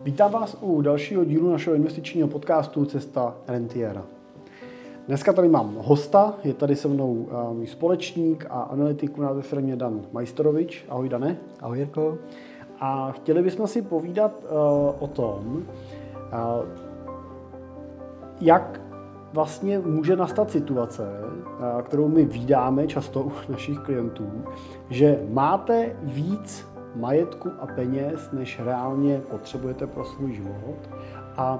Vítám vás u dalšího dílu našeho investičního podcastu Cesta Rentiera. Dneska tady mám hosta, je tady se mnou eh, můj společník a analytik u nás ve firmě Dan Majstorovič. Ahoj Dane. Ahoj Jirko. A chtěli bychom si povídat uh, o tom, uh, jak vlastně může nastat situace, uh, kterou my vídáme často u našich klientů, že máte víc majetku a peněz, než reálně potřebujete pro svůj život. A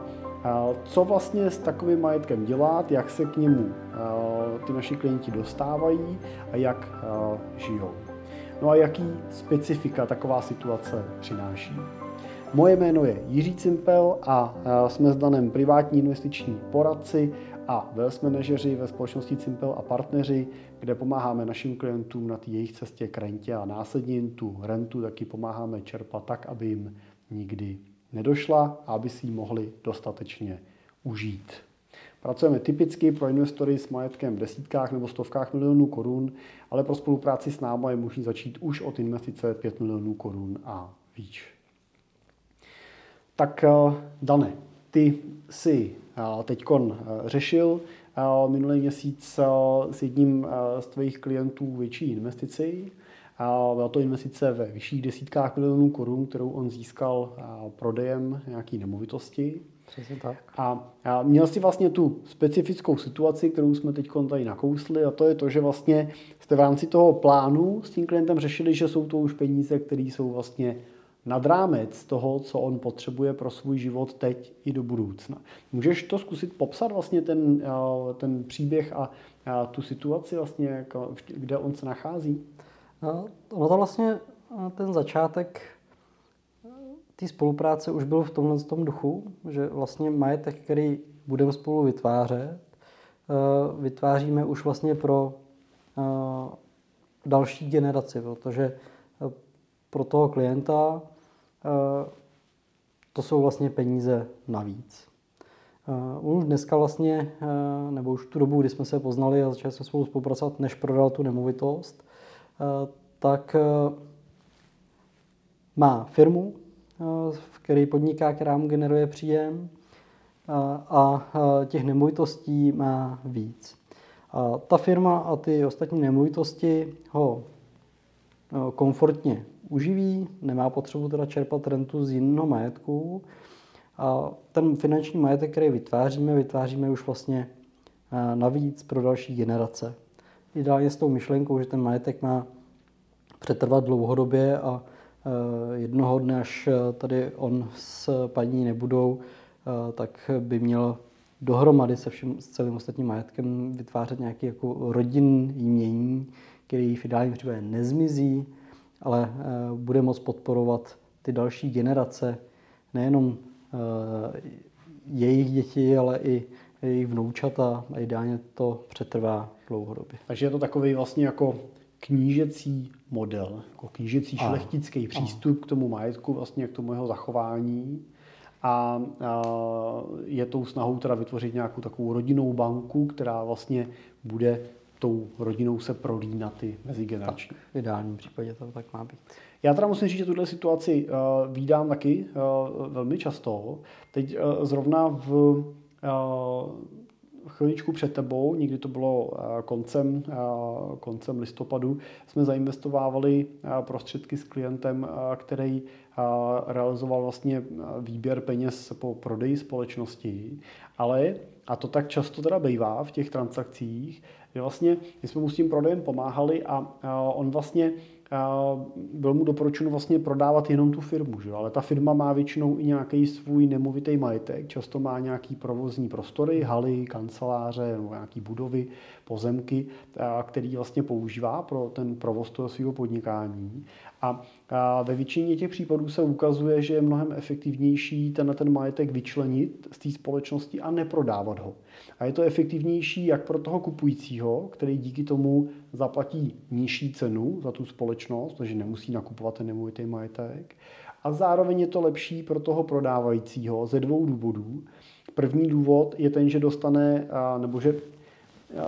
co vlastně s takovým majetkem dělat, jak se k němu ty naši klienti dostávají a jak žijou. No a jaký specifika taková situace přináší. Moje jméno je Jiří Cimpel a jsme s Danem privátní investiční poradci a wealth manažeři ve společnosti Cimpel a partneři, kde pomáháme našim klientům na té jejich cestě k rentě a následně jim tu rentu taky pomáháme čerpat tak, aby jim nikdy nedošla a aby si ji mohli dostatečně užít. Pracujeme typicky pro investory s majetkem v desítkách nebo stovkách milionů korun, ale pro spolupráci s námi je možné začít už od investice 5 milionů korun a víc. Tak eh, Dane, ty si teď řešil minulý měsíc s jedním z tvých klientů větší investici. Byla to investice ve vyšších desítkách milionů korun, kterou on získal prodejem nějaké nemovitosti. Přesně tak. A, a měl si vlastně tu specifickou situaci, kterou jsme teď tady nakousli, a to je to, že vlastně jste v rámci toho plánu s tím klientem řešili, že jsou to už peníze, které jsou vlastně nad rámec toho, co on potřebuje pro svůj život teď i do budoucna. Můžeš to zkusit popsat vlastně ten, ten příběh a, tu situaci vlastně, jako, kde on se nachází? No, to vlastně ten začátek té spolupráce už byl v tomhle tom duchu, že vlastně majetek, který budeme spolu vytvářet, vytváříme už vlastně pro další generaci, protože pro toho klienta to jsou vlastně peníze navíc. On už dneska vlastně, nebo už tu dobu, kdy jsme se poznali a začali jsme spolu spolupracovat, než prodal tu nemovitost, tak má firmu, v který podniká, která mu generuje příjem a těch nemovitostí má víc. A ta firma a ty ostatní nemovitosti ho komfortně uživí, nemá potřebu teda čerpat rentu z jiného majetku. A ten finanční majetek, který vytváříme, vytváříme už vlastně navíc pro další generace. Ideálně s tou myšlenkou, že ten majetek má přetrvat dlouhodobě a jednoho dne, až tady on s paní nebudou, tak by měl dohromady se vším, s celým ostatním majetkem vytvářet nějaký jako rodinný jmění, který v ideálním případě nezmizí, ale eh, bude moct podporovat ty další generace, nejenom eh, jejich děti, ale i jejich vnoučata a ideálně to přetrvá dlouhodobě. Takže je to takový vlastně jako knížecí model, jako knížecí šlechtický a, přístup a. k tomu majetku, vlastně k tomu jeho zachování. A, a je tou snahou teda vytvořit nějakou takovou rodinnou banku, která vlastně bude tou rodinou se prolínat ty mezigenerační. Tak, v ideálním případě to tak má být. Já teda musím říct, že tuhle situaci uh, vídám taky uh, velmi často. Teď uh, zrovna v uh, chviličku před tebou, někdy to bylo uh, koncem, uh, koncem listopadu, jsme zainvestovávali uh, prostředky s klientem, uh, který realizoval vlastně výběr peněz po prodeji společnosti, ale a to tak často teda bývá v těch transakcích, že vlastně my jsme mu s tím prodejem pomáhali a, on vlastně byl mu doporučeno vlastně prodávat jenom tu firmu, že? ale ta firma má většinou i nějaký svůj nemovitý majetek, často má nějaký provozní prostory, haly, kanceláře nebo nějaký budovy, pozemky, který vlastně používá pro ten provoz toho svého podnikání. A, ve většině těch případů se ukazuje, že je mnohem efektivnější ten, ten majetek vyčlenit z té společnosti a neprodávat ho. A je to efektivnější jak pro toho kupujícího, který díky tomu zaplatí nižší cenu za tu společnost, takže nemusí nakupovat ten nemovitý majetek. A zároveň je to lepší pro toho prodávajícího ze dvou důvodů. První důvod je ten, že dostane, nebo že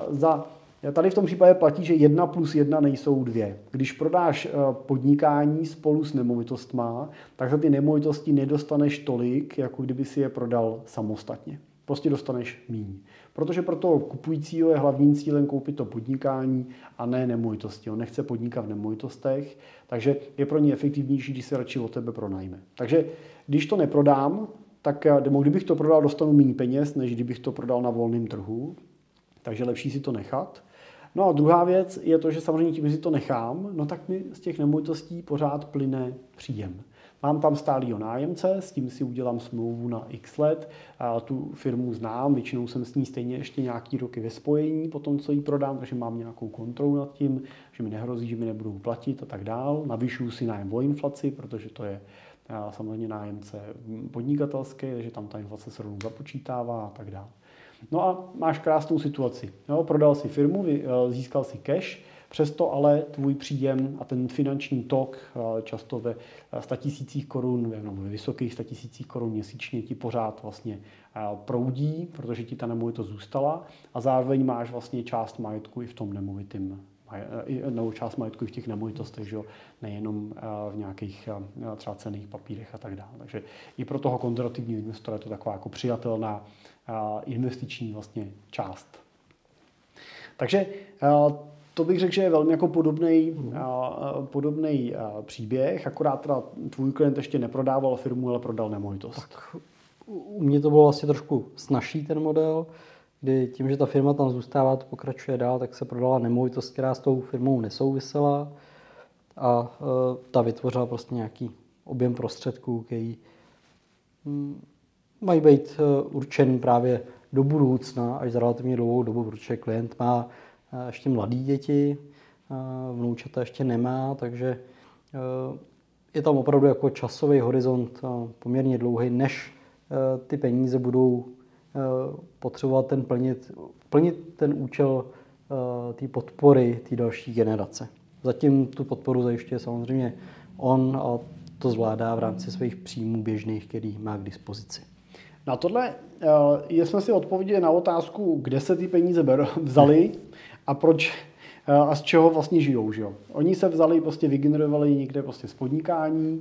za Tady v tom případě platí, že jedna plus jedna nejsou dvě. Když prodáš eh, podnikání spolu s nemovitostma, tak za ty nemovitosti nedostaneš tolik, jako kdyby si je prodal samostatně. Prostě dostaneš míň. Protože pro toho kupujícího je hlavním cílem koupit to podnikání a ne nemovitosti. On nechce podnikat v nemovitostech, takže je pro ně efektivnější, když se radši od tebe pronajme. Takže když to neprodám, tak eh, kdybych to prodal, dostanu méně peněz, než kdybych to prodal na volném trhu. Takže lepší si to nechat. No a druhá věc je to, že samozřejmě tím, že si to nechám, no tak mi z těch nemovitostí pořád plyne příjem. Mám tam stálýho nájemce, s tím si udělám smlouvu na x let, a tu firmu znám, většinou jsem s ní stejně ještě nějaký roky ve spojení po tom, co ji prodám, takže mám nějakou kontrolu nad tím, že mi nehrozí, že mi nebudou platit a tak dál. Navyšuju si nájem o inflaci, protože to je samozřejmě nájemce podnikatelský, takže tam ta inflace se rovnou započítává a tak dále. No a máš krásnou situaci. Jo, prodal si firmu, eh, získal si cash, přesto ale tvůj příjem a ten finanční tok eh, často ve 100 tisících korun, nebo ve vysokých 100 tisících korun měsíčně ti pořád vlastně eh, proudí, protože ti ta nemovitost zůstala a zároveň máš vlastně část majetku i v tom nemovitém nebo část majetku v těch nemovitostech, že jo? nejenom v nějakých třeba cených papírech a tak dále. Takže i pro toho konzervativního investora je to taková jako přijatelná investiční vlastně část. Takže to bych řekl, že je velmi jako podobný, hmm. podobný příběh, akorát teda tvůj klient ještě neprodával firmu, ale prodal nemovitost. Tak u mě to bylo asi trošku snažší ten model, kdy tím, že ta firma tam zůstává, to pokračuje dál, tak se prodala nemovitost, která s tou firmou nesouvisela a e, ta vytvořila prostě nějaký objem prostředků, který hm, mají být eh, určen právě do budoucna, až za relativně dlouhou dobu, protože klient má eh, ještě mladý děti, eh, vnoučata ještě nemá, takže je tam opravdu jako časový horizont poměrně dlouhý, než ty peníze budou potřebovat ten plnit, plnit ten účel té podpory té další generace. Zatím tu podporu zajišťuje samozřejmě on a to zvládá v rámci svých příjmů běžných, který má k dispozici. Na tohle uh, jsme si odpověděli na otázku, kde se ty peníze vzali a proč uh, a z čeho vlastně žijou. Že jo? Oni se vzali, prostě vygenerovali někde prostě z podnikání,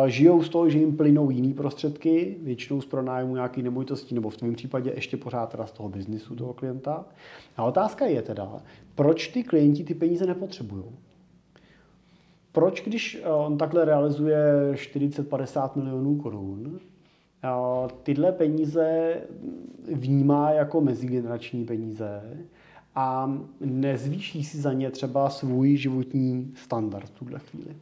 uh, žijou z toho, že jim plynou jiný prostředky, většinou z pronájmu nějaký nemovitosti, nebo v tom případě ještě pořád teda z toho biznisu toho klienta. A otázka je teda, proč ty klienti ty peníze nepotřebují? Proč, když on takhle realizuje 40-50 milionů korun, tyhle peníze vnímá jako mezigenerační peníze a nezvýší si za ně třeba svůj životní standard v tuhle chvíli.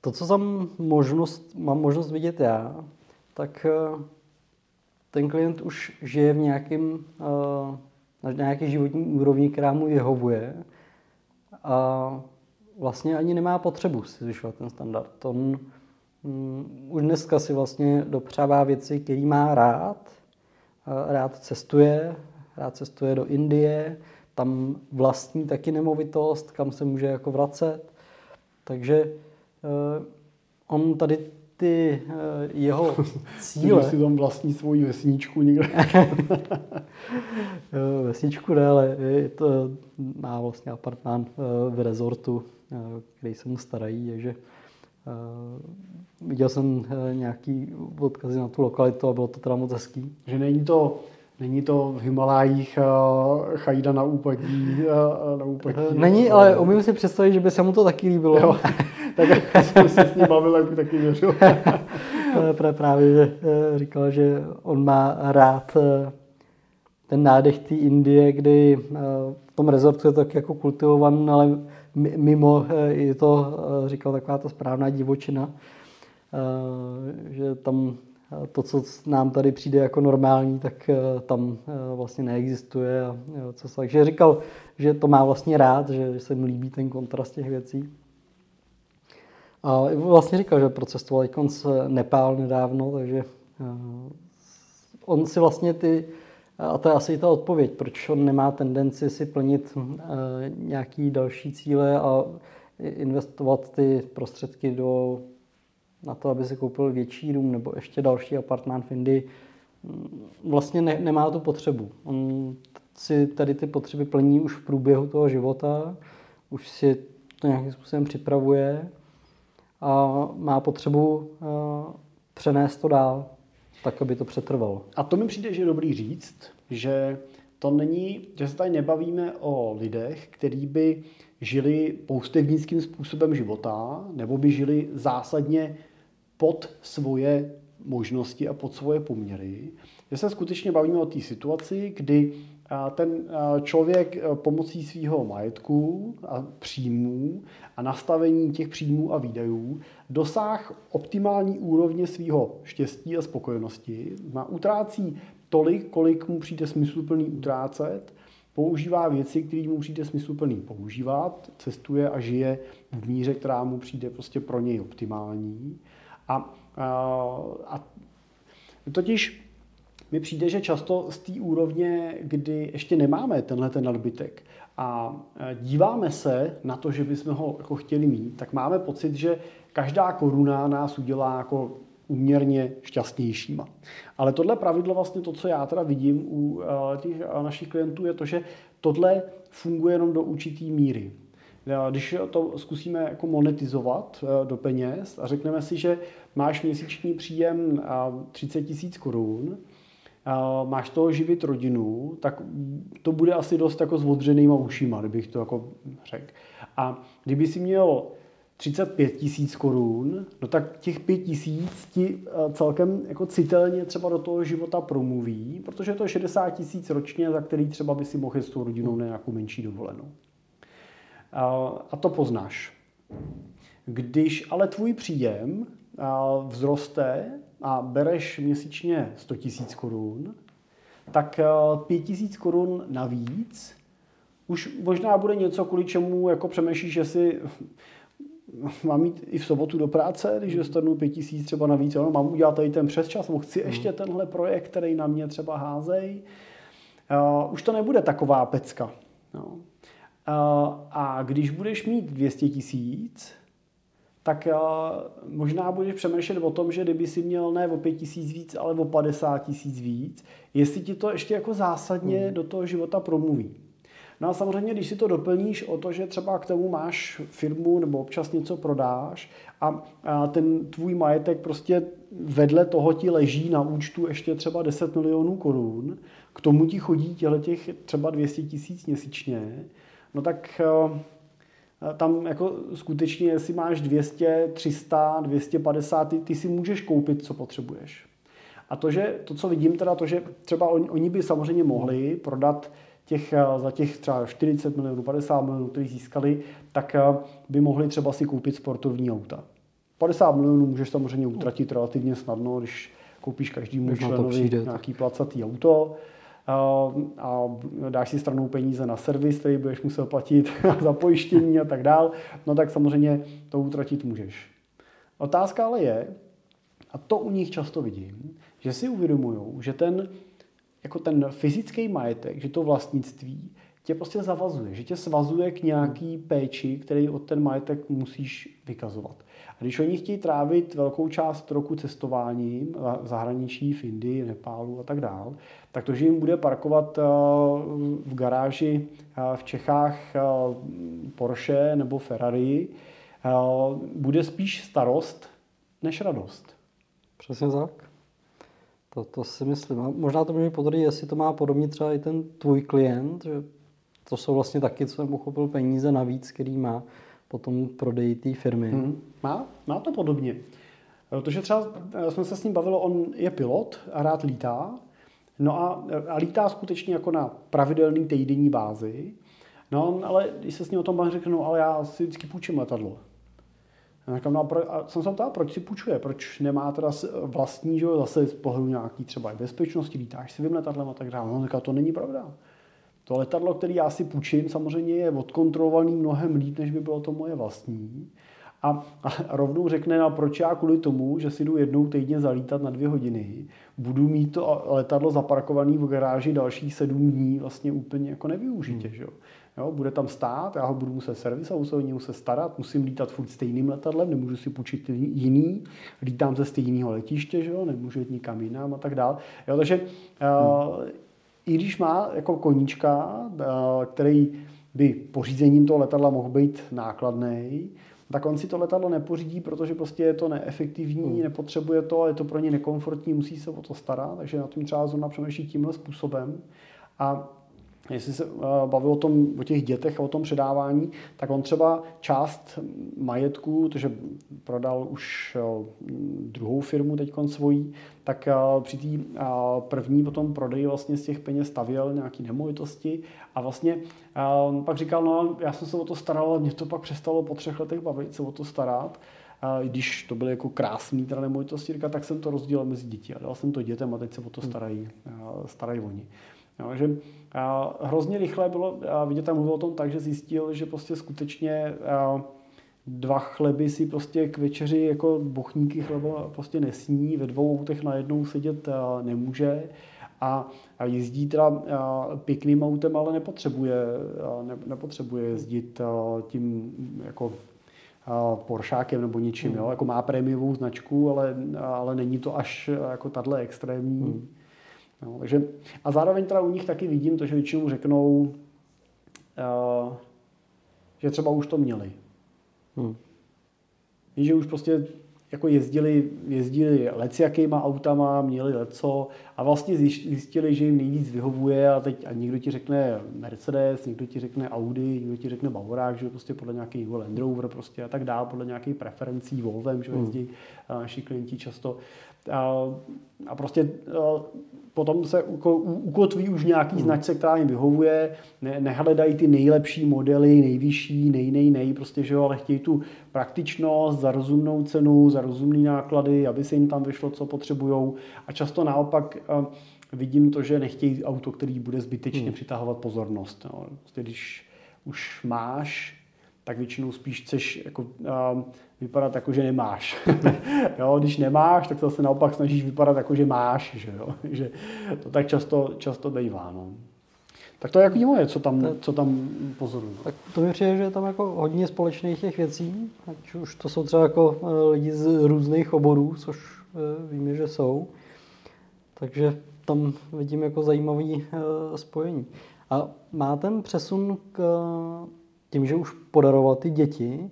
To, co jsem možnost, mám možnost vidět já, tak eh, ten klient už žije v nějakém, eh, na nějaké životní úrovni, která mu vyhovuje a vlastně ani nemá potřebu si zvyšovat ten standard. On už dneska si vlastně dopřává věci, který má rád. Rád cestuje, rád cestuje do Indie, tam vlastní taky nemovitost, kam se může jako vracet. Takže eh, on tady ty eh, jeho cíle... si tam vlastní svoji vesničku někde. Eh, vesničku ne, ale je to, má vlastně apartmán v rezortu, který se mu starají, takže viděl jsem eh, nějaký odkazy na tu lokalitu a bylo to teda moc hezký. Že není to Není to v Himalájích uh, chajda na úpadí, na úpadí. Není, ale umím si představit, že by se mu to taky líbilo. Jo, tak jak jsem se s ním bavil, tak bych taky věřil. Právě že říkal, že on má rád ten nádech té Indie, kdy v tom rezortu je tak jako kultivovaný, ale mimo je to, říkal, taková ta správná divočina Eh, že tam eh, to, co nám tady přijde jako normální, tak eh, tam vlastně neexistuje. Takže říkal, že to má vlastně rád, že se mu líbí ten kontrast těch věcí. A vlastně říkal, že procestoval konc Nepál nedávno, takže on si vlastně ty, a to je asi ta odpověď, proč on nemá tendenci si plnit nějaký další cíle a investovat ty prostředky do na to, aby si koupil větší dům nebo ještě další apartmán v Indii, mm, vlastně ne, nemá tu potřebu. On si tady ty potřeby plní už v průběhu toho života, už si to nějakým způsobem připravuje a má potřebu přenést to dál, tak, aby to přetrvalo. A to mi přijde, že je dobrý říct, že to není, že se tady nebavíme o lidech, kteří by žili poustevnickým způsobem života, nebo by žili zásadně pod svoje možnosti a pod svoje poměry. Že se skutečně bavíme o té situaci, kdy ten člověk e, pomocí svého majetku a příjmů a nastavení těch příjmů a výdajů dosáh optimální úrovně svého štěstí a spokojenosti, má utrácí tolik, kolik mu přijde smysluplný utrácet, používá věci, které mu přijde smysluplný používat, cestuje a žije v míře, která mu přijde prostě pro něj optimální. A, a, a totiž mi přijde, že často z té úrovně, kdy ještě nemáme tenhle ten nadbytek a díváme se na to, že bychom ho jako chtěli mít, tak máme pocit, že každá koruna nás udělá jako uměrně šťastnějšíma. Ale tohle pravidlo, vlastně to, co já teda vidím u těch našich klientů, je to, že tohle funguje jenom do určitý míry. Když to zkusíme jako monetizovat do peněz a řekneme si, že máš měsíční příjem 30 tisíc korun, máš toho živit rodinu, tak to bude asi dost jako s odřenýma ušima, kdybych to jako řekl. A kdyby si měl 35 tisíc korun, no tak těch 5 tisíc ti eh, celkem jako citelně třeba do toho života promluví, protože to je 60 tisíc ročně, za který třeba by si mohl s tou rodinou na nějakou menší dovolenou. A to poznáš. Když ale tvůj příjem vzroste a bereš měsíčně 100 tisíc korun, tak 5 eh, tisíc korun navíc už možná bude něco, kvůli čemu jako přemýšlíš, že si mám jít i v sobotu do práce, když dostanu pět tisíc třeba navíc, ano, mám udělat tady ten přesčas, nebo chci ještě hmm. tenhle projekt, který na mě třeba házej. Uh, už to nebude taková pecka. No. Uh, a když budeš mít 200 tisíc, tak možná budeš přemýšlet o tom, že kdyby si měl ne o 5 tisíc víc, ale o 50 tisíc víc, jestli ti to ještě jako zásadně hmm. do toho života promluví. No a samozřejmě, když si to doplníš o to, že třeba k tomu máš firmu nebo občas něco prodáš a, a ten tvůj majetek prostě vedle toho ti leží na účtu ještě třeba 10 milionů korun, k tomu ti chodí těle těch třeba 200 tisíc měsíčně, no tak eh, tam jako skutečně, jestli máš 200, 300, 250, ty, ty si můžeš koupit, co potřebuješ. A to, že to, co vidím, teda to, že třeba oni, oni by samozřejmě mohli prodat těch, eh, za těch třeba 40 milionů, 50 milionů, který získali, tak eh, by mohli třeba si koupit sportovní auta. 50 milionů můžeš samozřejmě utratit relativně snadno, když koupíš každému členovi nějaký placatý auto a, dáš si stranou peníze na servis, který budeš muset platit za pojištění a tak dál, no tak samozřejmě to utratit můžeš. Otázka ale je, a to u nich často vidím, že si uvědomují, že ten jako ten fyzický majetek, že to vlastnictví tě prostě zavazuje, že tě svazuje k nějaký péči, který od ten majetek musíš vykazovat. Když oni chtějí trávit velkou část roku cestováním v zahraničí, v Indii, Nepálu a tak dál, tak to, že jim bude parkovat eh, v garáži eh, v Čechách eh, Porsche nebo Ferrari, bude spíš starost než radost. Přesně tak. To, to si myslím. A možná to mi potvrdí, jestli to má podobně třeba i ten tvůj klient, že to jsou vlastně taky, co jsem uchopil, peníze navíc, který má potom prodeji té firmy. Hmm. Má, má to podobně. Protože třeba eh, jsme se s ním bavili, on je pilot a rád lítá, no a, a lítá skutečně jako na pravidelný týdenní bázi, no ale když se s ním o tom bavím, řeknu, no ale já si vždycky půjčím letadlo. A říkám, no a, pro, a jsem se ptal, proč si půjčuje, proč nemá teda vlastní, že zase z pohledu nějaký třeba bezpečnosti, lítáš si vím letadlem a tak dále. No, říká, to není pravda. To letadlo, který já si půjčím, samozřejmě je odkontrolovaný mnohem líp, než by bylo to moje vlastní. A, a rovnou řekne, no proč já kvůli tomu, že si jdu jednou týdně zalítat na dvě hodiny, budu mít to letadlo zaparkované v garáži dalších sedm dní vlastně úplně jako nevyužitě. Hmm. Že? Jo, bude tam stát, já ho budu muset servisovat, musím o něj muset starat, musím lítat furt stejným letadlem, nemůžu si půjčit jiný, lítám ze stejného letiště, že jo, nemůžu jít nikam jinam a tak dále. Jo, takže hmm. uh, i když má jako koníčka, který by pořízením toho letadla mohl být nákladný, tak on si to letadlo nepořídí, protože prostě je to neefektivní, hmm. nepotřebuje to, je to pro ně nekomfortní, musí se o to starat, takže na tom třeba zrovna přemýšlí tímhle způsobem. A jestli se uh, bavil o, tom, o těch dětech a o tom předávání, tak on třeba část majetku, protože prodal už uh, druhou firmu teď svojí, tak uh, při té první potom prodeji vlastně z těch peněz stavěl nějaký nemovitosti a vlastně pak říkal, no já jsem se o to staral, ale mě to pak přestalo po třech letech bavit se o to starat. A když to byly jako krásný teda nemovitosti, tak jsem to rozdělil mezi děti a dal jsem to dětem a teď se o to starají, starají oni. Jo, že a hrozně rychle bylo vidět a mluvil o tom tak, že zjistil, že prostě skutečně a, dva chleby si prostě k večeři jako bochníky chleba prostě nesní, ve dvou autech najednou sedět a, nemůže a, a jezdí teda a, pěkným autem, ale nepotřebuje, a, ne, nepotřebuje jezdit a, tím jako Poršákem nebo ničím. Hmm. Jo? Jako má prémiovou značku, ale, ale není to až jako tahle extrémní. Hmm No, takže, a zároveň teda u nich taky vidím to, že většinou řeknou, uh, že třeba už to měli. Hmm. Víš, že už prostě jako jezdili, jezdili jakýma autama, měli leco a vlastně zjistili, že jim nejvíc vyhovuje a teď a někdo ti řekne Mercedes, někdo ti řekne Audi, někdo ti řekne Bavorák, že prostě podle nějakého Land Rover prostě a tak dále, podle nějakých preferencí Volvem, že hmm. jezdí naši klienti často. A, a prostě a potom se ukotví už nějaký hmm. značce, která jim vyhovuje, ne, nehledají ty nejlepší modely, nejvyšší, nej, nej, nej, prostě, že jo, ale chtějí tu praktičnost za rozumnou cenu, za rozumný náklady, aby se jim tam vyšlo, co potřebují. A často naopak vidím to, že nechtějí auto, který bude zbytečně hmm. přitahovat pozornost. Jo. Prostě, když už máš, tak většinou spíš chceš jako, uh, vypadat jako, že nemáš. jo, když nemáš, tak to se naopak snažíš vypadat jako, že máš. Že, jo? že to tak často, často bývá. No. Tak to je jako moje, co tam, co tam pozoruju. No. Tak to mi přijde, že je tam jako hodně společných těch věcí, ať už to jsou třeba jako eh, lidi z různých oborů, což eh, víme, že jsou. Takže tam vidím jako zajímavý eh, spojení. A má ten přesun k tím, že už podaroval ty děti,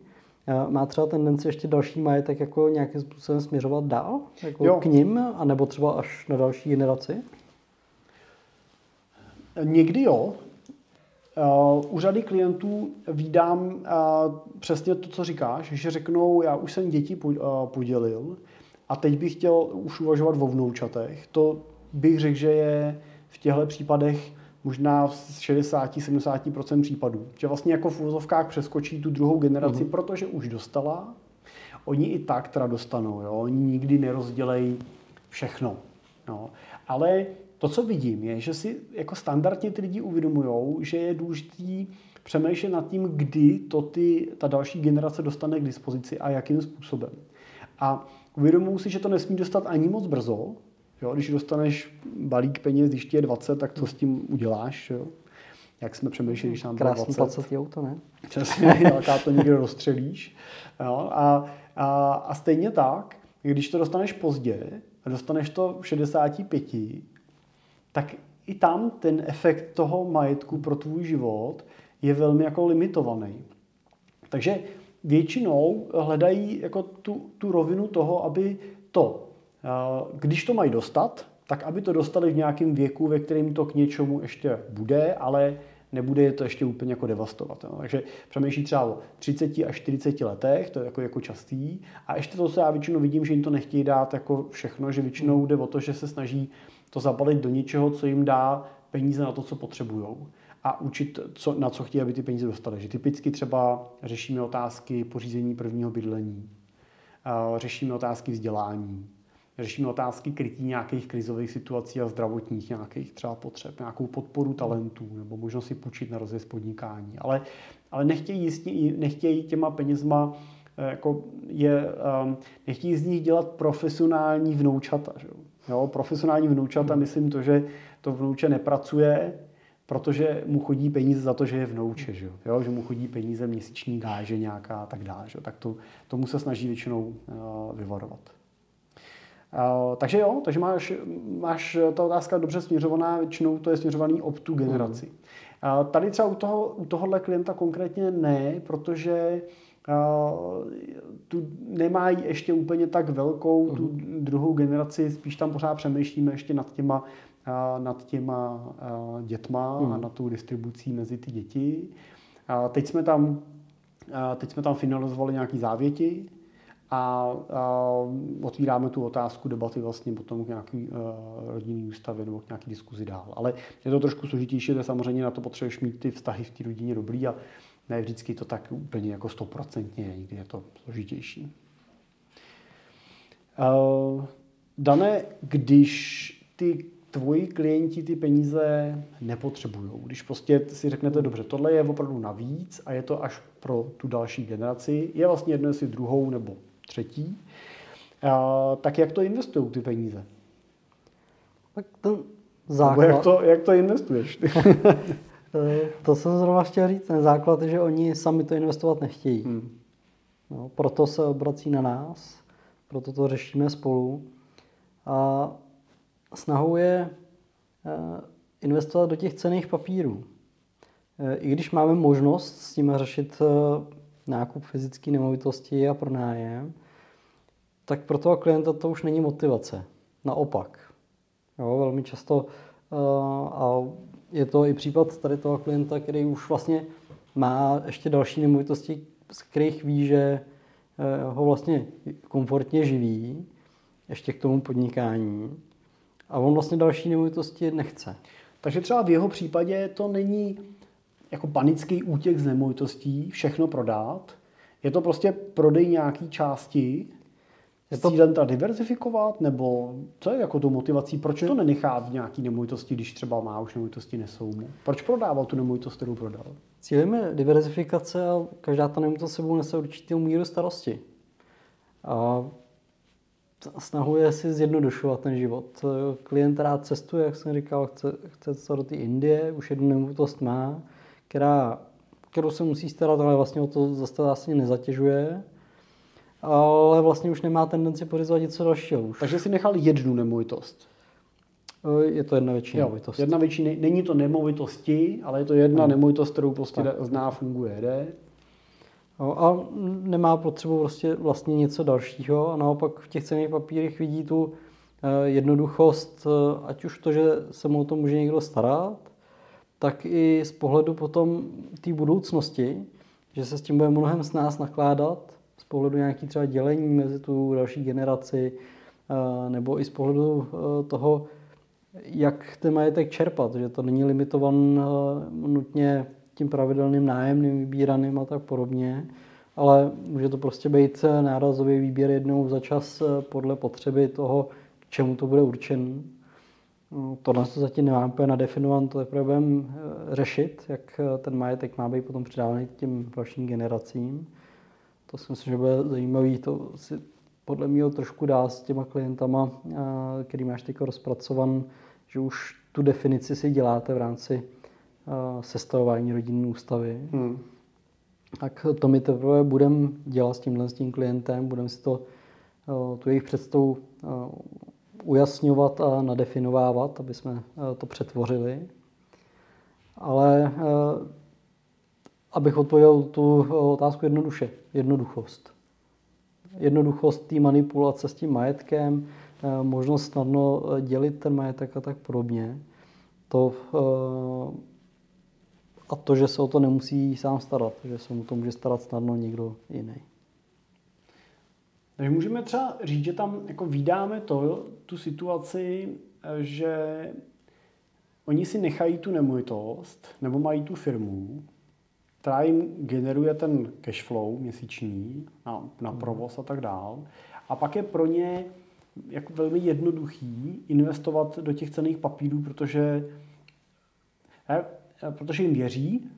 má třeba tendenci ještě další majetek jako nějakým způsobem směřovat dál? Jako jo. k ním? A nebo třeba až na další generaci? Někdy jo. U řady klientů vídám přesně to, co říkáš, že řeknou, já už jsem děti podělil a teď bych chtěl už uvažovat o vnoučatech. To bych řekl, že je v těchto případech možná v 60-70% případů. Že vlastně jako v úzovkách přeskočí tu druhou generaci, mm-hmm. protože už dostala. Oni i tak teda dostanou, jo? oni nikdy nerozdělejí všechno. Jo? Ale to, co vidím, je, že si jako standardně ty lidi uvědomují, že je důležitý přemýšlet nad tím, kdy to ty, ta další generace dostane k dispozici a jakým způsobem. A uvědomují si, že to nesmí dostat ani moc brzo, Jo, když dostaneš balík peněz, když ti je 20, tak co s tím uděláš? Jo? Jak jsme přemýšleli, když nám bylo 20. 20 auto, ne? Přesně, jaká to někde rozstřelíš. Jo? A, a, a stejně tak, když to dostaneš pozdě a dostaneš to v 65, tak i tam ten efekt toho majetku pro tvůj život je velmi jako limitovaný. Takže většinou hledají jako tu, tu rovinu toho, aby to když to mají dostat, tak aby to dostali v nějakém věku, ve kterém to k něčemu ještě bude, ale nebude je to ještě úplně jako devastovat. Jo. Takže přemýšlí třeba o 30 až 40 letech, to je jako, jako častý. A ještě to se já většinou vidím, že jim to nechtějí dát jako všechno, že většinou jde o to, že se snaží to zabalit do něčeho, co jim dá peníze na to, co potřebují a učit, co, na co chtějí, aby ty peníze dostali. Že typicky třeba řešíme otázky pořízení prvního bydlení, řešíme otázky vzdělání, řešíme otázky krytí nějakých krizových situací a zdravotních nějakých třeba potřeb, nějakou podporu talentů nebo možnost si půjčit na rozjezd podnikání. Ale, ale nechtějí, jistě, nechtějí těma penězma eh, jako je, um, nechtějí z nich dělat profesionální vnoučata. Že? Jo, profesionální vnoučata, hmm. myslím to, že to vnouče nepracuje, protože mu chodí peníze za to, že je vnouče, že, jo? že mu chodí peníze měsíční gáže nějaká a tak dále. Že? Tak to, tomu se snaží většinou uh, vyvarovat. Uh, takže jo, takže máš, máš ta otázka dobře směřovaná, většinou to je směřovaný ob tu generaci. Mm. Tady třeba u, toho, u tohohle klienta konkrétně ne, protože uh, tu nemají ještě úplně tak velkou mm. tu druhou generaci, spíš tam pořád přemýšlíme ještě nad těma, uh, nad těma uh, dětma mm. a nad tou distribucí mezi ty děti. Teď jsme tam, teď jsme tam finalizovali nějaký závěti, a, a otvíráme tu otázku debaty vlastně potom k nějaký uh, rodinný ústavě nebo k nějaký diskuzi dál. Ale je to trošku složitější, že samozřejmě na to potřebuješ mít ty vztahy v té rodině dobrý a ne vždycky to tak úplně jako stoprocentně, někdy je to složitější. Uh, Dané, když ty tvoji klienti ty peníze nepotřebují. Když prostě si řeknete, dobře, tohle je opravdu navíc a je to až pro tu další generaci, je vlastně jedno, jestli druhou nebo třetí, tak jak to investují ty peníze? Tak ten základ... jak to, jak to investuješ? Eh, to jsem zrovna chtěl říct. Ten základ je, že oni sami to investovat nechtějí. Hmm. No, proto se obrací na nás, proto to řešíme spolu. A snahou je eh, investovat do těch cených papírů. Eh, I když máme možnost s tím řešit nákup fyzické nemovitosti a pronájem, tak pro toho klienta to už není motivace. Naopak. Jo, velmi často uh, a je to i případ tady toho klienta, který už vlastně má ještě další nemovitosti, z kterých ví, že uh, ho vlastně komfortně živí, ještě k tomu podnikání. A on vlastně další nemovitosti nechce. Takže třeba v jeho případě to není jako panický útěk z nemovitostí, všechno prodat. Je to prostě prodej nějaký části, je to... cílem ta diverzifikovat, nebo co je jako tou motivací? Proč to nenechá v nějaký nemovitosti, když třeba má už nemovitosti nesoumu? Proč prodával tu nemovitost, kterou prodal? Cílem je diverzifikace a každá ta nemovitost sebou nese určitou míru starosti. A snahuje si zjednodušovat ten život. Klient rád cestuje, jak jsem říkal, chce, chce se do té Indie, už jednu nemovitost má, která, kterou se musí starat, ale vlastně o to zase vlastně nezatěžuje. Ale vlastně už nemá tendenci pořizovat něco dalšího. Už. Takže si nechal jednu nemovitost. Je to jedna větší jo, nemovitost. Jedna větší, není to nemovitosti, ale je to jedna hmm. nemovitost, kterou prostě tak. zná, funguje, jde. No a nemá potřebu prostě vlastně něco dalšího a naopak v těch cených papírech vidí tu eh, jednoduchost, eh, ať už to, že se mu o to může někdo starat, tak i z pohledu potom té budoucnosti, že se s tím bude mnohem s nás nakládat, z pohledu nějaký třeba dělení mezi tu další generaci, eh, nebo i z pohledu eh, toho, jak ten majetek čerpat, že to není limitovan eh, nutně tím pravidelným nájemným vybíraným a tak podobně, ale může to prostě být nárazový výběr jednou za čas podle potřeby toho, k čemu to bude určen. No, tohle to zatím nemám úplně nadefinované, to teprve budeme eh, řešit, jak eh, ten majetek má být potom předávaný těm dalším generacím. To si myslím, že bude zajímavé, to si podle mě trošku dá s těma klientama, eh, který máš teď rozpracovan, že už tu definici si děláte v rámci sestavování rodinné ústavy. Hmm. Tak to my teprve budeme dělat s tímhle s tím klientem, budeme si to, tu jejich představu ujasňovat a nadefinovávat, aby jsme eh, to přetvořili. Ale eh, abych odpověděl tu eh, otázku jednoduše, jednoduchost. Jednoduchost té manipulace s tím majetkem, možnost snadno dělit ten majetek a tak podobně. To, a to, že se o to nemusí sám starat, že se mu to může starat snadno někdo jiný. Takže můžeme třeba říct, že tam jako vydáme to, tu situaci, že oni si nechají tu nemovitost nebo mají tu firmu, která jim generuje ten cash flow měsíční na, na hmm. provoz a tak dál. A pak je pro ně jako velmi jednoduchý investovat do těch cených papírů, protože, eh, protože jim věří,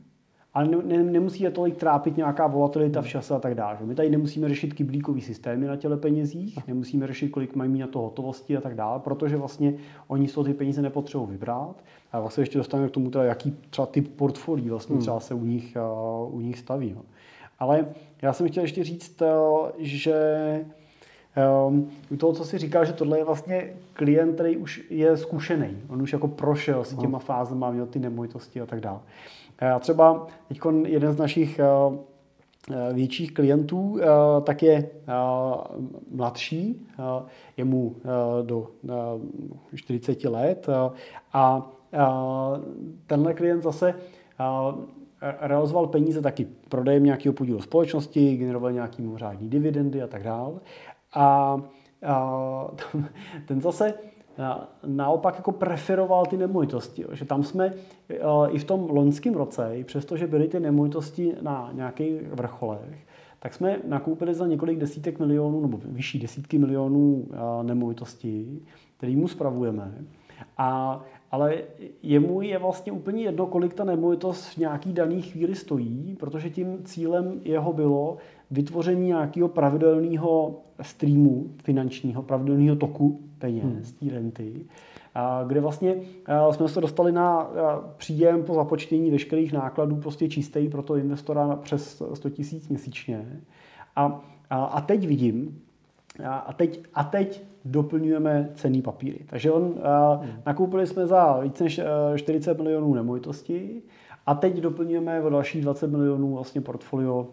ale ne, ne, nemusí je tolik trápit nějaká volatilita v čase a tak dále. My tady nemusíme řešit kyblíkový systémy na těle penězích, nemusíme řešit, kolik mají mít na to hotovosti a tak dále, protože vlastně oni toho ty peníze nepotřebují vybrat. A vlastně ještě dostaneme k tomu, teda, jaký třeba typ portfolií vlastně hmm. třeba se u nich, uh, u nich staví. No. Ale já jsem chtěl ještě říct, uh, že um, u toho, co si říkal, že tohle je vlastně klient, který už je zkušený. On už jako prošel s těma fázema, měl ty nemovitosti a tak dále. A třeba teď jeden z našich uh, větších klientů tak je mladší, je mu do 40 let a tenhle klient zase realizoval peníze taky prodejem nějakého podílu společnosti, generoval nějaký mimořádní dividendy a tak dále. A ten zase naopak jako preferoval ty nemovitosti. Že tam jsme i v tom loňském roce, přestože byly ty nemovitosti na nějakých vrcholech, tak jsme nakoupili za několik desítek milionů nebo vyšší desítky milionů nemovitostí, který mu spravujeme. A ale jemu je vlastně úplně jedno, kolik ta nemovitost v nějaký daný chvíli stojí, protože tím cílem jeho bylo vytvoření nějakého pravidelného streamu finančního, pravidelného toku peněz, hmm. té renty, kde vlastně jsme se dostali na příjem po započtení veškerých nákladů prostě čistý pro toho investora přes 100 tisíc měsíčně. A, a, a teď vidím, a teď, a teď doplňujeme cený papíry. Takže on, hmm. nakoupili jsme za více než 40 milionů nemovitostí a teď doplňujeme o dalších 20 milionů vlastně portfolio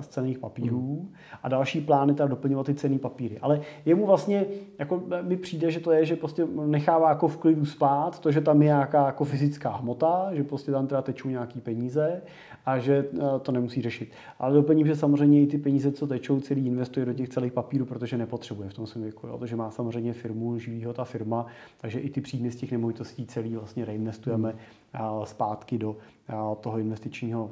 z cených papírů hmm. a další plány teda doplňovat ty cený papíry. Ale jemu vlastně, jako mi přijde, že to je, že prostě nechává jako v klidu spát, to, že tam je nějaká jako fyzická hmota, že prostě tam teda tečou nějaký peníze a že to nemusí řešit. Ale doplním, že samozřejmě i ty peníze, co tečou, celý investuje do těch celých papírů, protože nepotřebuje v tom svém věku. Jo? že má samozřejmě firmu, živí ho ta firma, takže i ty příjmy z těch nemovitostí celý vlastně reinvestujeme hmm. Zpátky do toho investičního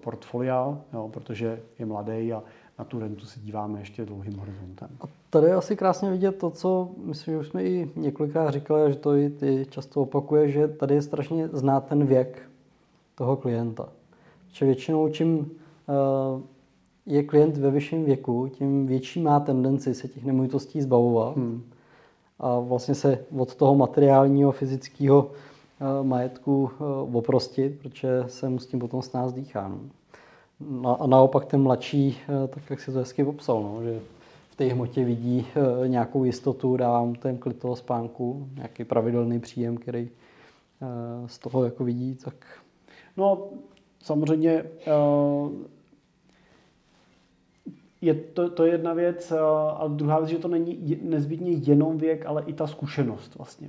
portfolia, jo, protože je mladý a na tu rentu se díváme ještě dlouhým horizontem. A tady je asi krásně vidět to, co myslím, že už jsme i několikrát říkali, že to i ty často opakuje, že tady je strašně znát ten věk toho klienta. Že většinou čím je klient ve vyšším věku, tím větší má tendenci se těch nemovitostí zbavovat hmm. a vlastně se od toho materiálního, fyzického majetku eh, oprostit, protože se mu s tím potom s nás dýchá. No. A naopak ten mladší, eh, tak jak si to hezky popsal, no, že v té hmotě vidí nějakou jistotu, dává mu ten klid toho spánku, nějaký pravidelný příjem, který z toho jako vidí, tak... No, samozřejmě je to, to je jedna věc, a druhá věc, že to není nezbytně jenom věk, ale i ta zkušenost vlastně.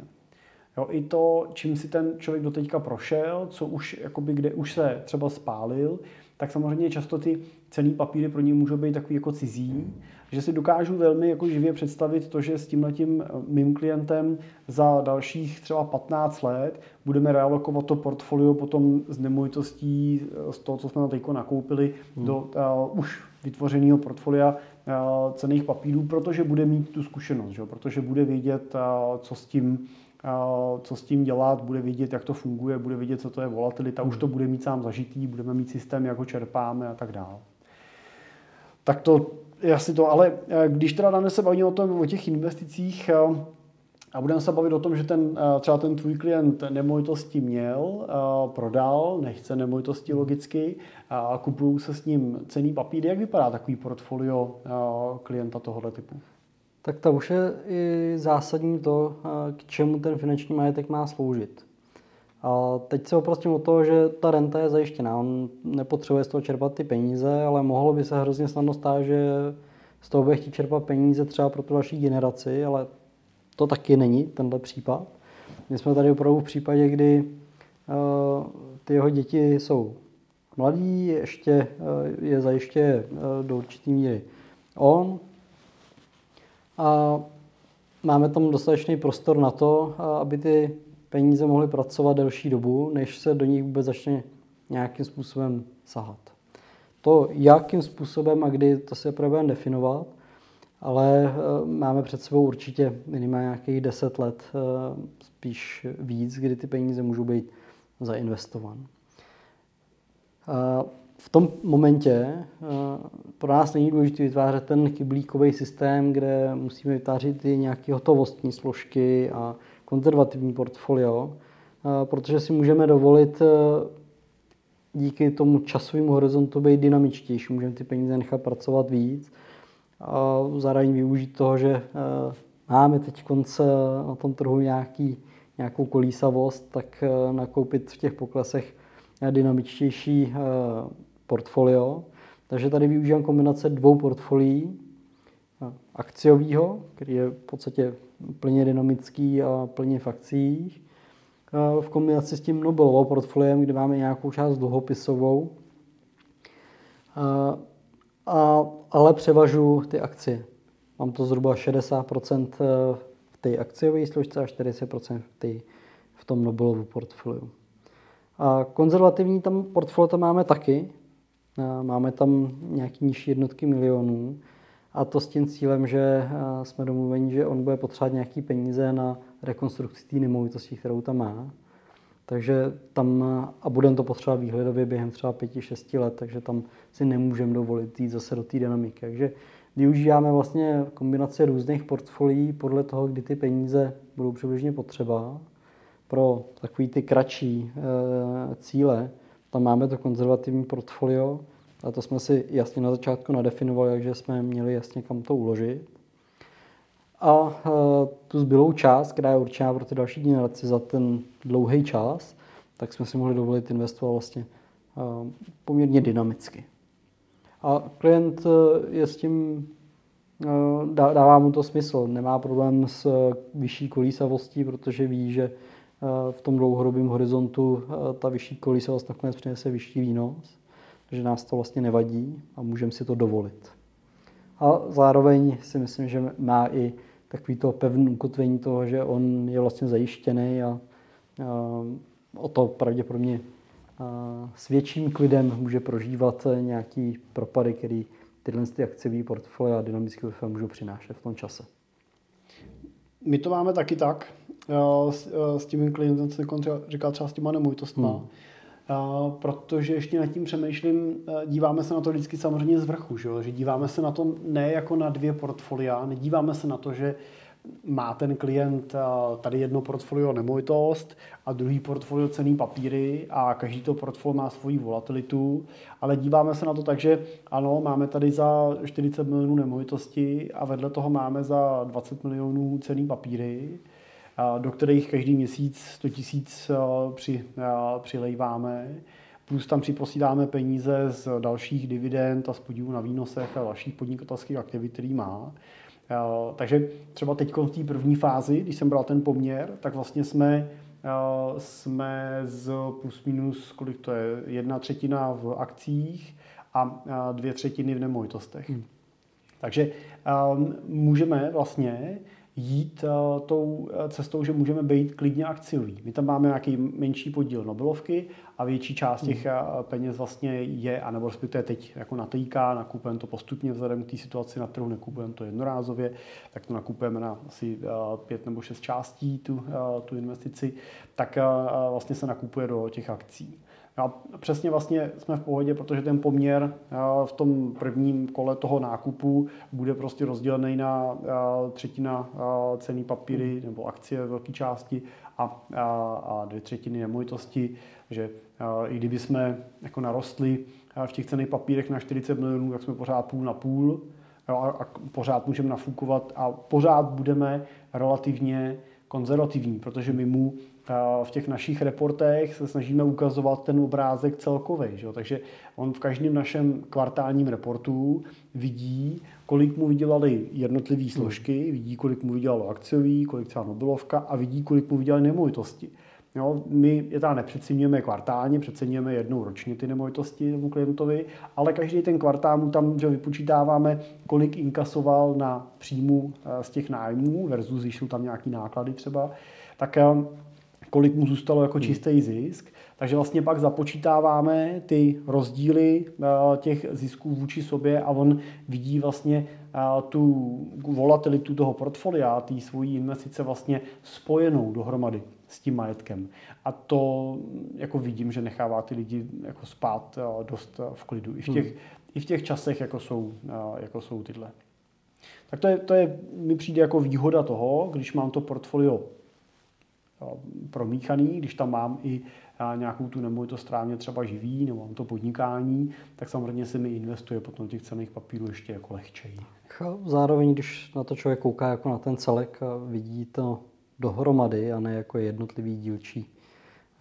Jo, I to, čím si ten člověk doteďka prošel, co už, jakoby, kde už se třeba spálil, tak samozřejmě často ty cený papíry pro ně můžou být takový jako cizí, že si dokážu velmi jako živě představit to, že s tímhletím eh, mým klientem za dalších třeba 15 let budeme realokovat to portfolio potom z nemovitostí, eh, z toho, co jsme na teďko nakoupili, hmm. do uh, už vytvořeného portfolia uh, cených papírů, protože bude mít tu zkušenost, že? protože bude vědět, uh, co s tím co s tím dělat, bude vidět, jak to funguje, bude vidět, co to je volatilita, už to bude mít sám zažitý, budeme mít systém, jak ho čerpáme a tak dále. Tak to je asi to, ale eh, když teda dáme se bavíme o, tom, o těch investicích eh, a budeme se bavit o tom, že ten, eh, třeba ten tvůj klient nemovitosti měl, prodal, nechce nemovitosti logicky, a kupují se s ním cený papír. Jak vypadá takový portfolio klienta tohoto typu? Tak to už je i zásadní to, k čemu ten finanční majetek má sloužit. A teď se oprostím o to, že ta renta je zajištěná. On nepotřebuje z toho čerpat ty peníze, ale mohlo by se hrozně snadno stát, že z toho bude chtít čerpat peníze třeba pro tu další generaci, ale to taky není tenhle případ. My jsme tady opravdu v případě, kdy uh, ty jeho děti jsou mladí, ještě uh, je zajiště uh, do určitý míry on, a máme tam dostatečný prostor na to, aby ty peníze mohly pracovat delší dobu, než se do nich vůbec začne nějakým způsobem sahat. To, jakým způsobem a kdy, to se probujeme definovat, ale e, máme před sebou určitě minimálně nějakých 10 let, e, spíš víc, kdy ty peníze můžou být zainvestovány v tom momentě eh, pro nás není důležité vytvářet ten kyblíkový systém, kde musíme vytvářet i nějaké hotovostní složky a konzervativní portfolio, eh, protože si můžeme dovolit eh, díky tomu časovému horizontu být dynamičtější, můžeme ty peníze nechat pracovat víc a zároveň využít toho, že máme teď konce na tom trhu nějaký, nějakou kolísavost, tak nakoupit v těch poklesech dynamičtější portfolio. Takže tady využívám kombinace dvou portfolií. Akciového, který je v podstatě plně dynamický a plně v akcích. V kombinaci s tím Nobelovou portfoliem, kde máme nějakou část dluhopisovou. A, ale převažu ty akcie. Mám to zhruba 60% v té akciové složce a 40% v, té, v tom Nobelovu portfoliu. A konzervativní tam portfolio tam máme taky. Máme tam nějaký nižší jednotky milionů. A to s tím cílem, že jsme domluveni, že on bude potřebovat nějaký peníze na rekonstrukci té nemovitosti, kterou tam má. Takže tam, a budeme to potřebovat výhledově během třeba 5-6 let, takže tam si nemůžeme dovolit jít zase do té dynamiky. Takže využíváme vlastně kombinaci různých portfolií podle toho, kdy ty peníze budou přibližně potřeba. Pro takový ty kratší e, cíle, tam máme to konzervativní portfolio, a to jsme si jasně na začátku nadefinovali, takže jsme měli jasně kam to uložit. A e, tu zbylou část, která je určená pro ty další generaci za ten dlouhý čas, tak jsme si mohli dovolit investovat vlastně e, poměrně dynamicky. A klient e, je s tím, dává mu to smysl, nemá problém s vyšší kolísavostí, protože ví, že v tom dlouhodobém horizontu ta vyšší kolísavost nakonec přinese vyšší výnos že nás to vlastně nevadí a můžeme si to dovolit. A zároveň si myslím, že má i takový to pevné ukotvení toho, že on je vlastně zajištěný a, a o to pravděpodobně a s větším klidem může prožívat nějaký propady, který tyhle ty akciový portfolio a dynamický portfolio můžou přinášet v tom čase. My to máme taky tak, s, s tím klientem jsem říkal třeba s těma nemovitostma, hmm. Protože ještě nad tím přemýšlím, díváme se na to vždycky samozřejmě z vrchu, že, že díváme se na to ne jako na dvě portfolia, nedíváme se na to, že má ten klient tady jedno portfolio nemovitost a druhý portfolio cený papíry a každý to portfolio má svoji volatilitu, ale díváme se na to tak, že ano, máme tady za 40 milionů nemovitosti a vedle toho máme za 20 milionů cený papíry do kterých každý měsíc 100 tisíc při, přilejváme. Plus tam připosíláme peníze z dalších dividend a z podílu na výnosech a dalších podnikatelských aktivit, který má. Takže třeba teď v té první fázi, když jsem bral ten poměr, tak vlastně jsme, jsme z plus minus, kolik to je, jedna třetina v akcích a dvě třetiny v nemovitostech. Hmm. Takže um, můžeme vlastně jít uh, tou eh, cestou, že můžeme být klidně akciový. My tam máme nějaký menší podíl Nobelovky a větší část těch hmm. peněz vlastně je, anebo respektive teď jako natýká, nakupujeme to postupně vzhledem k té situaci na trhu, nekupujeme to jednorázově, tak to nakupujeme na asi pět nebo šest částí tu, tu investici, tak vlastně se nakupuje do těch akcí. A přesně vlastně jsme v pohodě, protože ten poměr v tom prvním kole toho nákupu bude prostě rozdělený na třetina cený papíry nebo akcie v velké části a, a, a dvě třetiny nemovitosti, že i kdyby jsme jako narostli v těch cených papírech na 40 milionů, tak jsme pořád půl na půl. A, a pořád můžeme nafukovat a pořád budeme relativně konzervativní, protože my mu v těch našich reportech se snažíme ukazovat ten obrázek celkový. Že? Takže on v každém našem kvartálním reportu vidí, kolik mu vydělali jednotlivé hmm. složky, vidí, kolik mu vydělalo akciový, kolik třeba Nobelovka a vidí, kolik mu vydělali nemovitosti. Jo, my je tam nepřeceňujeme kvartálně, přeceňujeme jednou ročně ty nemovitosti tomu klientovi, ale každý ten kvartál mu tam že vypočítáváme, kolik inkasoval na příjmu eh, z těch nájmů versus, když jsou tam nějaký náklady třeba, tak eh, kolik mu zůstalo jako hmm. čistý zisk. Takže vlastně pak započítáváme ty rozdíly eh, těch zisků vůči sobě a on vidí vlastně eh, tu volatilitu toho portfolia, té svojí investice vlastně spojenou dohromady s tím majetkem. A to jako vidím, že nechává ty lidi jako spát eh, dost v klidu. I v těch, hmm. i v těch časech, jako jsou, jako jsou tyhle. Tak to je, to je, mi přijde jako výhoda toho, když mám to portfolio promíchaný, když tam mám i nějakou tu nemovitost, která mě třeba živí, nebo mám to podnikání, tak samozřejmě se mi investuje potom těch cených papírů ještě jako lehčeji. Zároveň, když na to člověk kouká jako na ten celek a vidí to dohromady a ne jako jednotlivý dílčí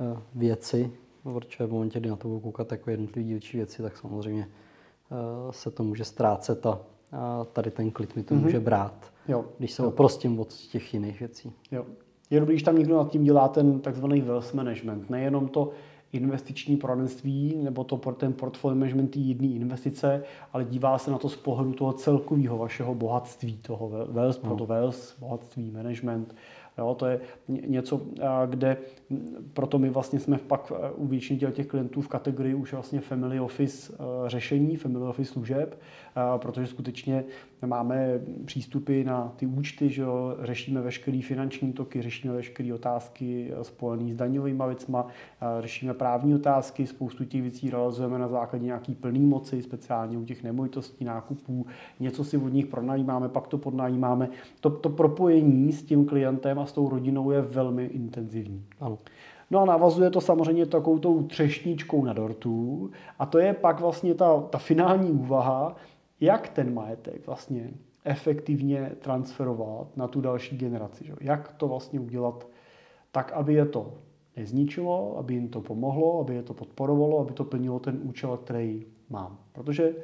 eh, věci, protože v momentě, kdy na to budu koukat jako jednotlivý dílčí věci, tak samozřejmě eh, se to může ztrácet a, tady ten klid mi to mm-hmm. může brát, jo. když se jo. oprostím od těch jiných věcí. Jo. Je dobrý, když tam někdo nad tím dělá ten takzvaný wealth management. Nejenom to investiční poradenství nebo to ten portfolio management jedné investice, ale dívá se na to z pohledu toho celkového vašeho bohatství, toho wealth, no. proto wealth, bohatství, management Jo, to je něco, kde proto my vlastně jsme pak u většiny těch klientů v kategorii už vlastně family office řešení, family office služeb, protože skutečně máme přístupy na ty účty, že jo, řešíme veškeré finanční toky, řešíme veškeré otázky spojené s daňovými věcma, řešíme právní otázky, spoustu těch věcí realizujeme na základě nějaký plný moci, speciálně u těch nemovitostí, nákupů, něco si od nich pronajímáme, pak to podnajímáme. To, to propojení s tím klientem a s tou rodinou je velmi intenzivní. Ano. No a navazuje to samozřejmě takovou tou třešničkou na dortu a to je pak vlastně ta, ta finální úvaha, jak ten majetek vlastně efektivně transferovat na tu další generaci. Že? Jak to vlastně udělat tak, aby je to nezničilo, aby jim to pomohlo, aby je to podporovalo, aby to plnilo ten účel, který mám. Protože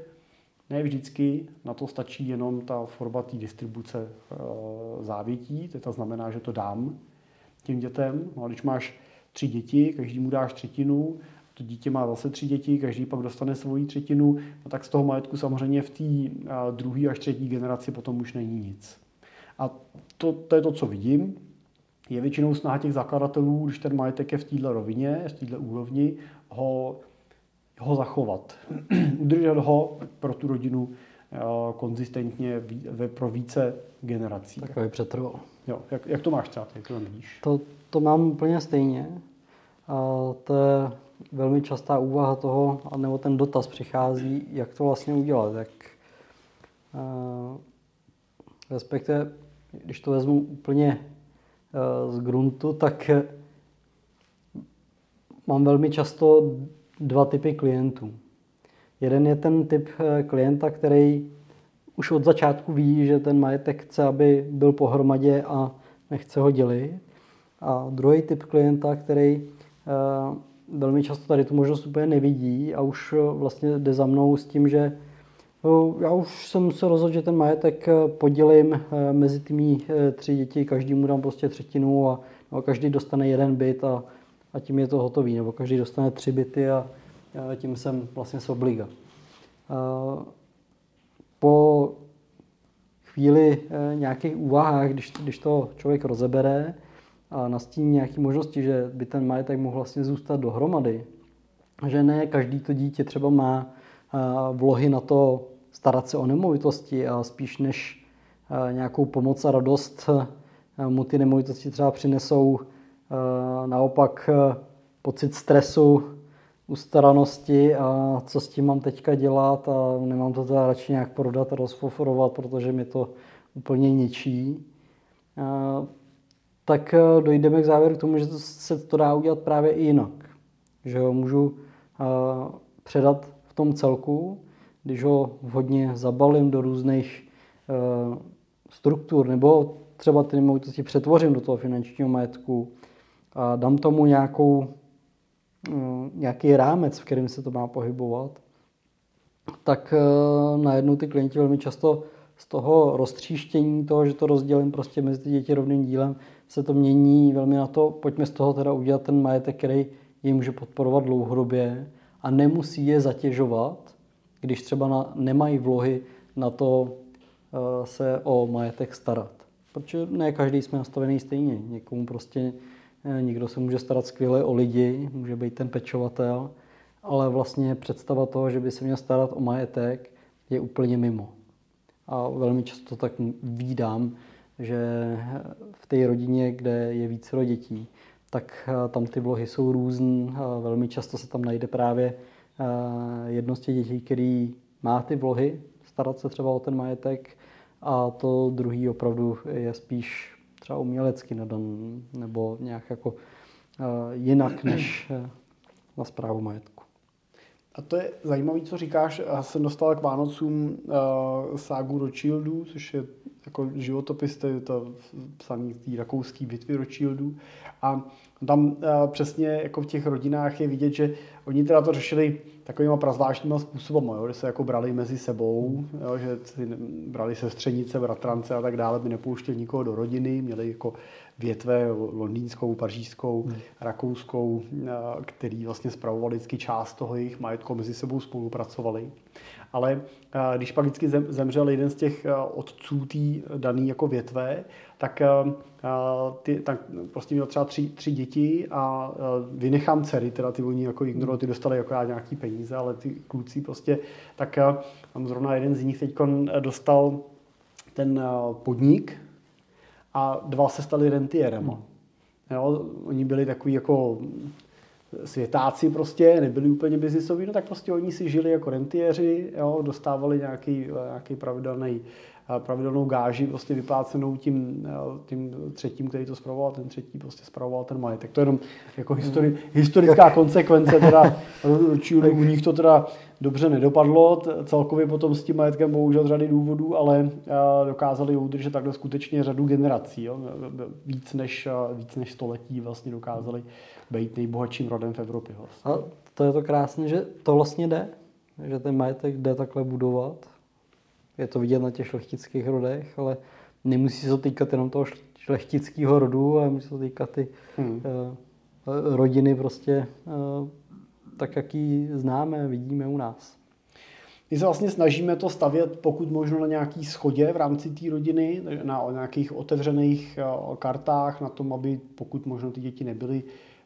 ne vždycky na to stačí jenom ta forma té distribuce e, závětí, to znamená, že to dám těm dětem. No a když máš tři děti, každý mu dáš třetinu, to dítě má zase tři děti, každý pak dostane svoji třetinu, no tak z toho majetku samozřejmě v té druhé až třetí generaci potom už není nic. A to, to je to, co vidím. Je většinou snaha těch zakladatelů, když ten majetek je v této rovině, v této úrovni, ho, ho zachovat. Udržet ho pro tu rodinu konzistentně pro více generací. Takový přetrval. Jo, jak, jak to máš třeba, jak to vidíš? To, to mám úplně stejně. A to je velmi častá úvaha toho, nebo ten dotaz přichází, jak to vlastně udělat. Jak, uh, respektive, když to vezmu úplně z gruntu, tak mám velmi často dva typy klientů. Jeden je ten typ klienta, který už od začátku ví, že ten majetek chce, aby byl pohromadě a nechce ho dělit. A druhý typ klienta, který velmi často tady tu možnost úplně nevidí a už eh, vlastně jde za mnou s tím, že já už jsem se rozhodl, že ten majetek eh, podělím eh, mezi ty tři děti, každý mu dám prostě třetinu a no, každý dostane jeden byt a, a tím je to hotový, nebo každý dostane tři byty a, a tím jsem vlastně z obliga. Po chvíli nějakých úvahách, když, když to člověk rozebere, a nastíní nějaké možnosti, že by ten majetek mohl vlastně zůstat dohromady, že ne každý to dítě třeba má vlohy na to starat se o nemovitosti a spíš než nějakou pomoc a radost mu ty nemovitosti třeba přinesou naopak pocit stresu, ustaranosti a co s tím mám teďka dělat a nemám to teda radši nějak prodat a rozfoforovat, protože mi to úplně ničí tak eh, dojdeme k závěru k tomu, že se to dá udělat právě i jinak. Že ho můžu eh, předat v tom celku, když ho vhodně zabalím do různých eh, struktur, nebo třeba ty nemovitosti přetvořím do toho finančního majetku a dám tomu nějakou, nějaký rámec, v kterém se to má pohybovat, tak najednou ty klienti velmi často z toho roztříštění, toho, že to rozdělím prostě mezi ty děti rovným dílem, se to mění velmi na to, pojďme z toho teda udělat ten majetek, který je může podporovat dlouhodobě a nemusí je zatěžovat, když třeba na, nemají vlohy na to uh, se o majetek starat. Protože ne každý jsme nastavený stejně. Někomu prostě eh, někdo se může starat skvěle o lidi, může být ten pečovatel, ale vlastně představa toho, že by se měl starat o majetek, je úplně mimo. A velmi často tak výdám, že v té rodině, kde je více dětí, tak eh, tam ty vlohy jsou různé. Velmi často se tam najde právě eh, jedno z těch dětí, který má ty vlohy, starat se třeba o ten majetek, a to druhý opravdu je spíš třeba umělecky nadan nebo nějak jako jinak než na zprávu majetku. A to je zajímavé, co říkáš. Já jsem dostal k Vánocům uh, ságu Rothschildů, což je jako životopis, to je to psaný té rakouské bitvy Rothschildů. A tam uh, přesně jako v těch rodinách je vidět, že oni teda to řešili takovýma prazvláštníma způsobem, jo, že se jako brali mezi sebou, jo, že si brali sestřenice, bratrance a tak dále, by nepouštěli nikoho do rodiny, měli jako větve londýnskou, pařížskou, hmm. rakouskou, eh, který vlastně spravovali vždycky část toho jejich majetku, mezi sebou spolupracovali. Ale eh, když pak vždycky zemřel jeden z těch eh, otců té dané jako větve, tak, ty, tak prostě měl třeba tři, tři děti a vynechám dcery, teda ty oni jako ignorovali, ty dostali jako nějaký peníze, ale ty kluci prostě, tak tam zrovna jeden z nich teď dostal ten podnik, a dva se stali rentierema. Hmm. Jo, oni byli takový jako světáci prostě, nebyli úplně biznisoví, no tak prostě oni si žili jako rentiéři, jo, dostávali nějaký, nějaký pravidelný pravidelnou gáži prostě vyplácenou tím, tím třetím, který to spravoval, ten třetí prostě spravoval ten majetek. To je jenom jako histori, hmm. historická konsekvence, teda u nich to teda dobře nedopadlo, celkově potom s tím majetkem bohužel řady důvodů, ale dokázali udržet takhle skutečně řadu generací, jo? Víc, než, víc než století vlastně dokázali být nejbohatším rodem v Evropě. Vlastně. A to je to krásné, že to vlastně jde, že ten majetek jde takhle budovat je to vidět na těch šlechtických rodech, ale nemusí se to týkat jenom toho šlechtického rodu, ale musí se to týkat i hmm. uh, rodiny prostě uh, tak, jak ji známe, vidíme u nás. My se vlastně snažíme to stavět pokud možno na nějaký schodě v rámci té rodiny, na nějakých otevřených kartách, na tom, aby pokud možno ty děti nebyly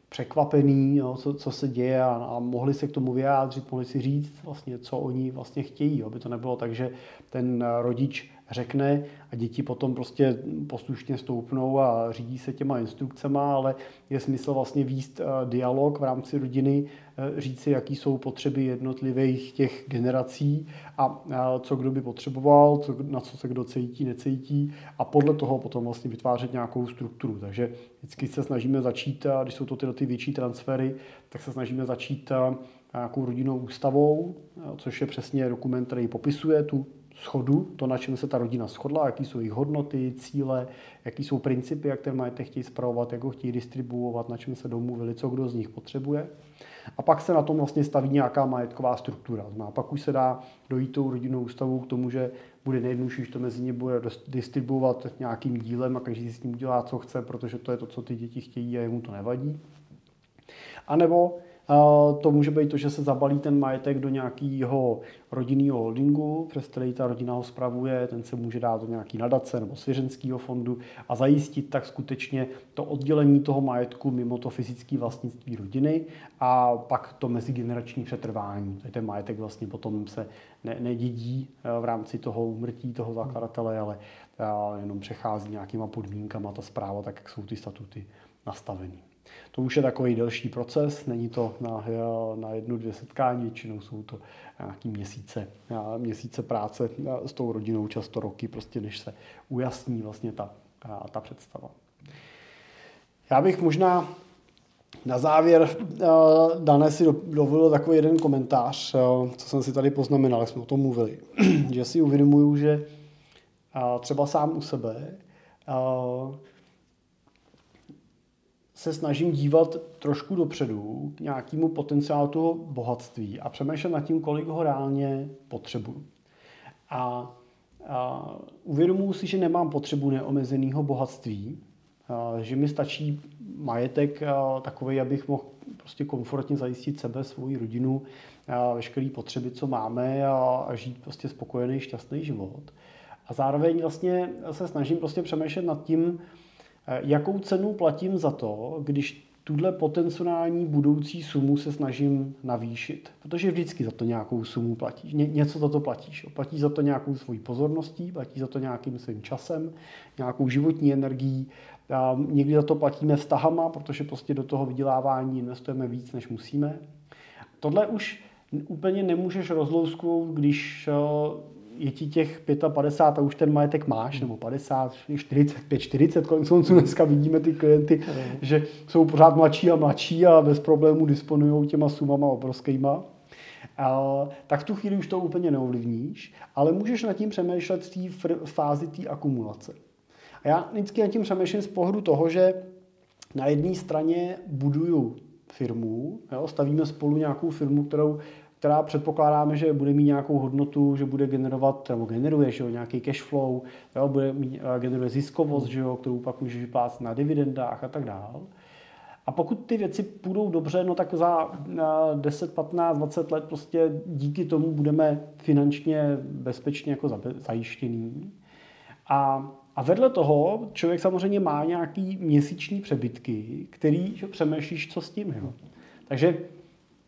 překvapený, jo, co, co se děje a, a mohli se k tomu vyjádřit, mohli si říct vlastně, co oni vlastně chtějí, aby to nebylo tak, že ten rodič řekne a děti potom prostě poslušně stoupnou a řídí se těma instrukcema, ale je smysl vlastně výst eh, dialog v rámci rodiny, eh, říci, jaký jsou potřeby jednotlivých těch generací a co kdo by potřeboval, co, na co se kdo cítí, necítí a podle toho potom vlastně vytvářet nějakou strukturu. Takže vždycky se snažíme začít, když jsou to tyhle ty větší transfery, tak se snažíme začít eh, nějakou rodinnou ústavou, což je přesně dokument, který popisuje tu schodu, to, na čem se ta rodina shodla, jaký jsou jejich hodnoty, cíle, jaký jsou principy, jak ten majetek chtějí zpravovat, jak ho chtějí distribuovat, na čem se domluvili, co kdo z nich potřebuje. A pak se na tom vlastně staví nějaká majetková struktura. A pak už se dá dojít tou rodinnou ústavou k tomu, že bude nejjednodušší, že to mezi ně bude distribuovat nějakým dílem a každý si s tím udělá, co chce, protože to je to, co ty děti chtějí a jemu to nevadí. A nebo to může být to, že se zabalí ten majetek do nějakého rodinného holdingu, přes který ta rodina ho spravuje, ten se může dát do nějaký nadace nebo svěřenského fondu a zajistit tak skutečně to oddělení toho majetku mimo to fyzické vlastnictví rodiny a pak to mezigenerační přetrvání. Ten majetek vlastně potom se ne, nedědí eh, v rámci toho umrtí toho zakladatele, ale eh, jenom přechází nějakýma podmínkama ta zpráva, tak jak jsou ty statuty nastaveny. To už je takový delší proces, není to na, na jednu, dvě setkání, většinou jsou to nějaký měsíce, měsíce práce s tou rodinou, často roky, prostě než se ujasní vlastně ta, ta představa. Já bych možná na závěr dané si dovolil takový jeden komentář, co jsem si tady poznamenal, jak jsme o tom mluvili, že si uvědomuju, že třeba sám u sebe se snažím dívat trošku dopředu k nějakému potenciálu toho bohatství a přemýšlet nad tím, kolik ho reálně potřebuju. A, a uvědomuji si, že nemám potřebu neomezeného bohatství, a, že mi stačí majetek a, takový, abych mohl prostě komfortně zajistit sebe, svoji rodinu, a veškeré potřeby, co máme a, a žít prostě spokojený, šťastný život. A zároveň vlastně se snažím prostě přemýšlet nad tím, jakou cenu platím za to, když tuhle potenciální budoucí sumu se snažím navýšit. Protože vždycky za to nějakou sumu platíš. Ně, něco za to platíš. Platíš za to nějakou svojí pozorností, platíš za to nějakým svým časem, nějakou životní energií. A někdy za to platíme vztahama, protože prostě do toho vydělávání investujeme víc, než musíme. Tohle už úplně nemůžeš rozlousknout, když eh, je ti těch 55 a už ten majetek máš, nebo 50, 45, 40, konec konců dneska vidíme ty klienty, že jsou pořád mladší a mladší a bez problémů disponují těma sumama obrovskýma. tak v tu chvíli už to úplně neovlivníš, ale můžeš nad tím přemýšlet v té fázi té akumulace. A já vždycky nad tím přemýšlím z pohledu toho, že na jedné straně buduju firmu, jo, stavíme spolu nějakou firmu, kterou, která předpokládáme, že bude mít nějakou hodnotu, že bude generovat, nebo generuje že jo, nějaký cash flow, jo, bude mít, eh, generuje ziskovost, že jo, kterou pak můžeš vyplácet na dividendách a tak dále. A pokud ty věci půjdou dobře, no tak za 10, 15, 20 let prostě díky tomu budeme finančně bezpečně jako zajištěný. A a vedle toho člověk samozřejmě má nějaký měsíční přebytky, který že přemýšlíš, co s tím. Jo. Takže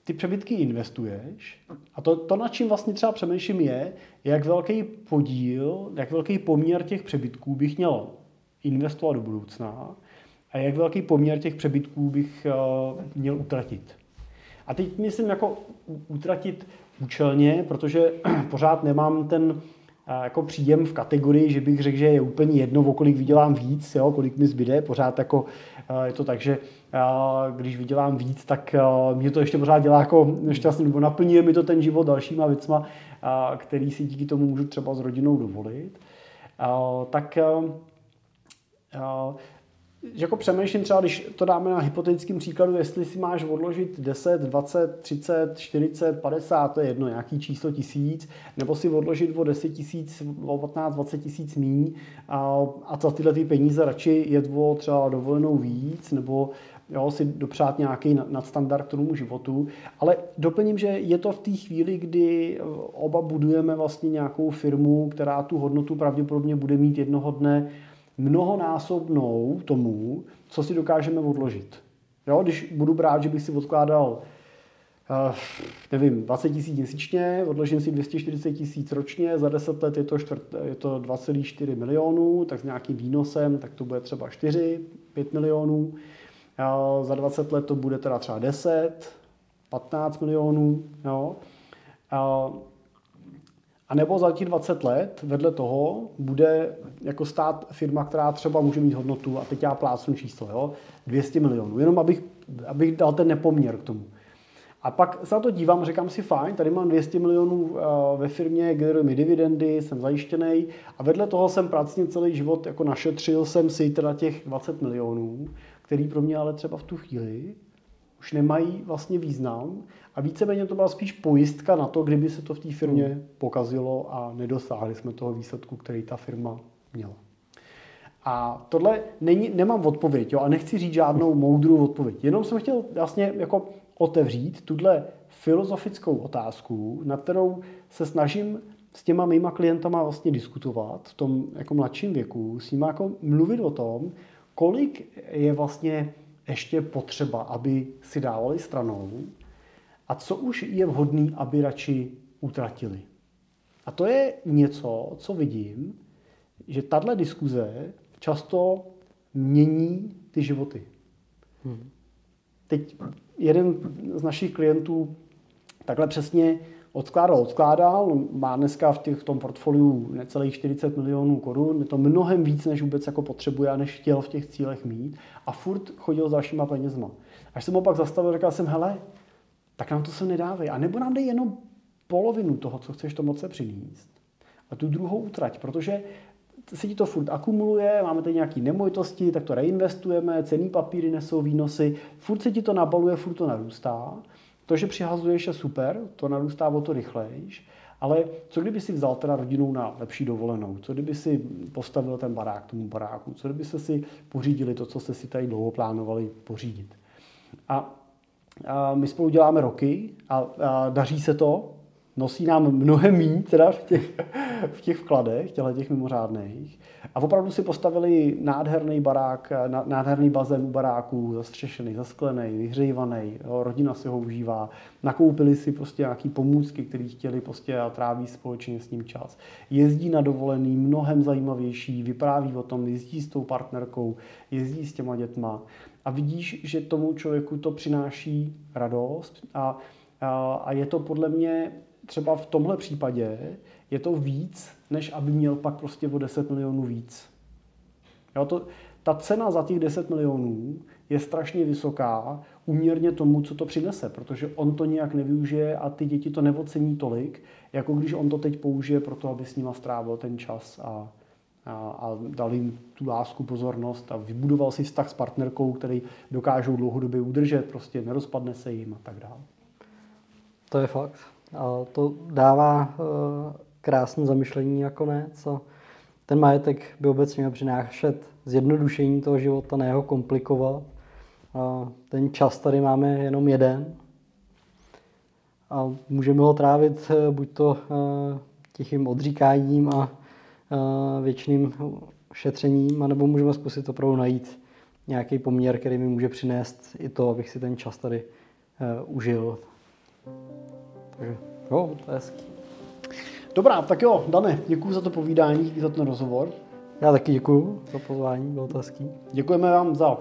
ty přebytky investuješ a to, to, nad čím vlastně třeba přemýšlím, je, jak velký podíl, jak velký poměr těch přebytků bych měl investovat do budoucna a jak velký poměr těch přebytků bych uh, měl utratit. A teď myslím jako utratit účelně, protože pořád nemám ten jako příjem v kategorii, že bych řekl, že je úplně jedno, o kolik vydělám víc, jo, kolik mi zbyde, pořád jako je to tak, že když vydělám víc, tak mě to ještě pořád dělá jako šťastný, nebo naplňuje mi to ten život dalšíma věcma, který si díky tomu můžu třeba s rodinou dovolit. Tak jako přemýšlím třeba, když to dáme na hypotetickým příkladu, jestli si máš odložit 10, 20, 30, 40, 50, to je jedno, nějaký číslo tisíc, nebo si odložit o 10 tisíc, o 15, 20 tisíc míň a, a za tyhle ty peníze radši jet o třeba dovolenou víc, nebo jo, si dopřát nějaký nadstandard k tomu životu. Ale doplním, že je to v té chvíli, kdy oba budujeme vlastně nějakou firmu, která tu hodnotu pravděpodobně bude mít jednoho dne mnohonásobnou tomu, co si dokážeme odložit. Jo, když budu brát, že bych si odkládal uh, nevím, 20 tisíc měsíčně, odložím si 240 tisíc ročně, za 10 let je to, čtvrt, je to 2,4 milionů, tak s nějakým výnosem, tak to bude třeba 4, 5 milionů. Uh, za 20 let to bude teda třeba 10, 15 milionů. Jo. Uh, a nebo za těch 20 let vedle toho bude jako stát firma, která třeba může mít hodnotu, a teď já plácnu číslo, jo, 200 milionů, jenom abych, abych dal ten nepoměr k tomu. A pak se na to dívám, říkám si, fajn, tady mám 200 milionů eh, ve firmě, generuje mi dividendy, jsem zajištěný a vedle toho jsem pracně celý život jako našetřil jsem si teda těch 20 milionů, který pro mě ale třeba v tu chvíli už nemají vlastně význam a víceméně to byla spíš pojistka na to, kdyby se to v té firmě hmm. pokazilo a nedosáhli jsme toho výsledku, který ta firma měla. A tohle není, nemám odpověď jo, a nechci říct žádnou moudrou odpověď. Jenom jsem chtěl vlastně jako otevřít tuhle filozofickou otázku, na kterou se snažím s těma mýma klientama vlastně diskutovat v tom jako mladším věku, s nimi jako mluvit o tom, kolik je vlastně ještě potřeba, aby si dávali stranou a co už je vhodný, aby radši utratili. A to je něco, co vidím, že tahle diskuze často mění ty životy. Hmm. Teď jeden z našich klientů takhle přesně odkládal, odkládal, má dneska v, těch, v tom portfoliu necelých 40 milionů korun, je to mnohem víc, než vůbec jako potřebuje a než chtěl v těch cílech mít a furt chodil s dalšíma penězma. Až jsem ho pak zastavil, říkal jsem, hele, tak nám to se nedávej. A nebo nám dej jenom polovinu toho, co chceš to moce přinést. A tu druhou utrať, protože se ti to furt akumuluje, máme tady nějaké nemovitosti, tak to reinvestujeme, cený papíry nesou výnosy, furt se ti to nabaluje, furt to narůstá. To, že přihazuješ, je super, to narůstá o to rychlejš, ale co kdyby si vzal teda rodinou na lepší dovolenou? Co kdyby si postavil ten barák tomu baráku? Co kdyby se si pořídili to, co jste si tady dlouho plánovali pořídit? A a my spolu děláme roky a, a daří se to, nosí nám mnohem méně teda v těch, v těch vkladech, těchto těch mimořádných. A opravdu si postavili nádherný barák, nádherný bazén u baráků, zastřešený, zasklený, vyhřívaný, rodina si ho užívá. Nakoupili si prostě nějaký pomůcky, které chtěli prostě a tráví společně s ním čas. Jezdí na dovolený, mnohem zajímavější, vypráví o tom, jezdí s tou partnerkou, jezdí s těma dětma a vidíš, že tomu člověku to přináší radost a, a je to podle mě třeba v tomhle případě je to víc, než aby měl pak prostě o 10 milionů víc. Jo, to, ta cena za těch 10 milionů je strašně vysoká, uměrně tomu, co to přinese, protože on to nějak nevyužije a ty děti to neocení tolik, jako když on to teď použije pro to, aby s nima strávil ten čas a, a, a dal jim tu lásku, pozornost a vybudoval si vztah s partnerkou, který dokážou dlouhodobě udržet, prostě nerozpadne se jim a tak dále. To je fakt. A to dává uh, krásné zamyšlení nakonec. A ten majetek by obecně měl přinášet zjednodušení toho života, ne ho komplikovat. A ten čas tady máme jenom jeden. A můžeme ho trávit uh, buď to uh, tichým odříkáním a věčným šetřením, anebo můžeme zkusit opravdu najít nějaký poměr, který mi může přinést i to, abych si ten čas tady užil. Takže jo, to je hezký. Dobrá, tak jo, Dane, děkuji za to povídání, díky za ten rozhovor. Já taky děkuji za pozvání, bylo to hezký. Děkujeme vám za, uh,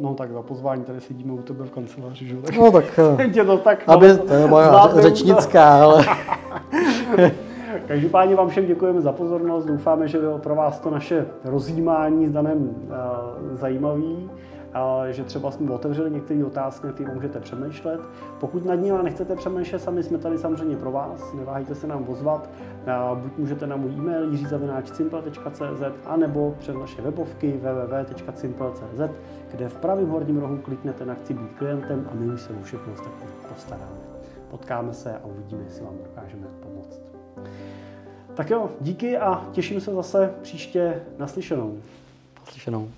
no tak za pozvání, tady sedíme u tebe v kanceláři, že? Tak, no tak, tě to tak aby, to je moja řečnická, ale... Každopádně vám všem děkujeme za pozornost, doufáme, že bylo pro vás to naše rozjímání s Danem uh, zajímavý že třeba jsme otevřeli některé otázky, které můžete přemýšlet. Pokud nad nimi nechcete přemýšlet, sami jsme tady samozřejmě pro vás, neváhejte se nám ozvat. Buď můžete na můj e-mail jiřizavináčsimple.cz a nebo přes naše webovky www.simple.cz, kde v pravém horním rohu kliknete na chci být klientem a my už se o všechno ostatní postaráme. Potkáme se a uvidíme, jestli vám dokážeme pomoct. Tak jo, díky a těším se zase příště naslyšenou. Naslyšenou.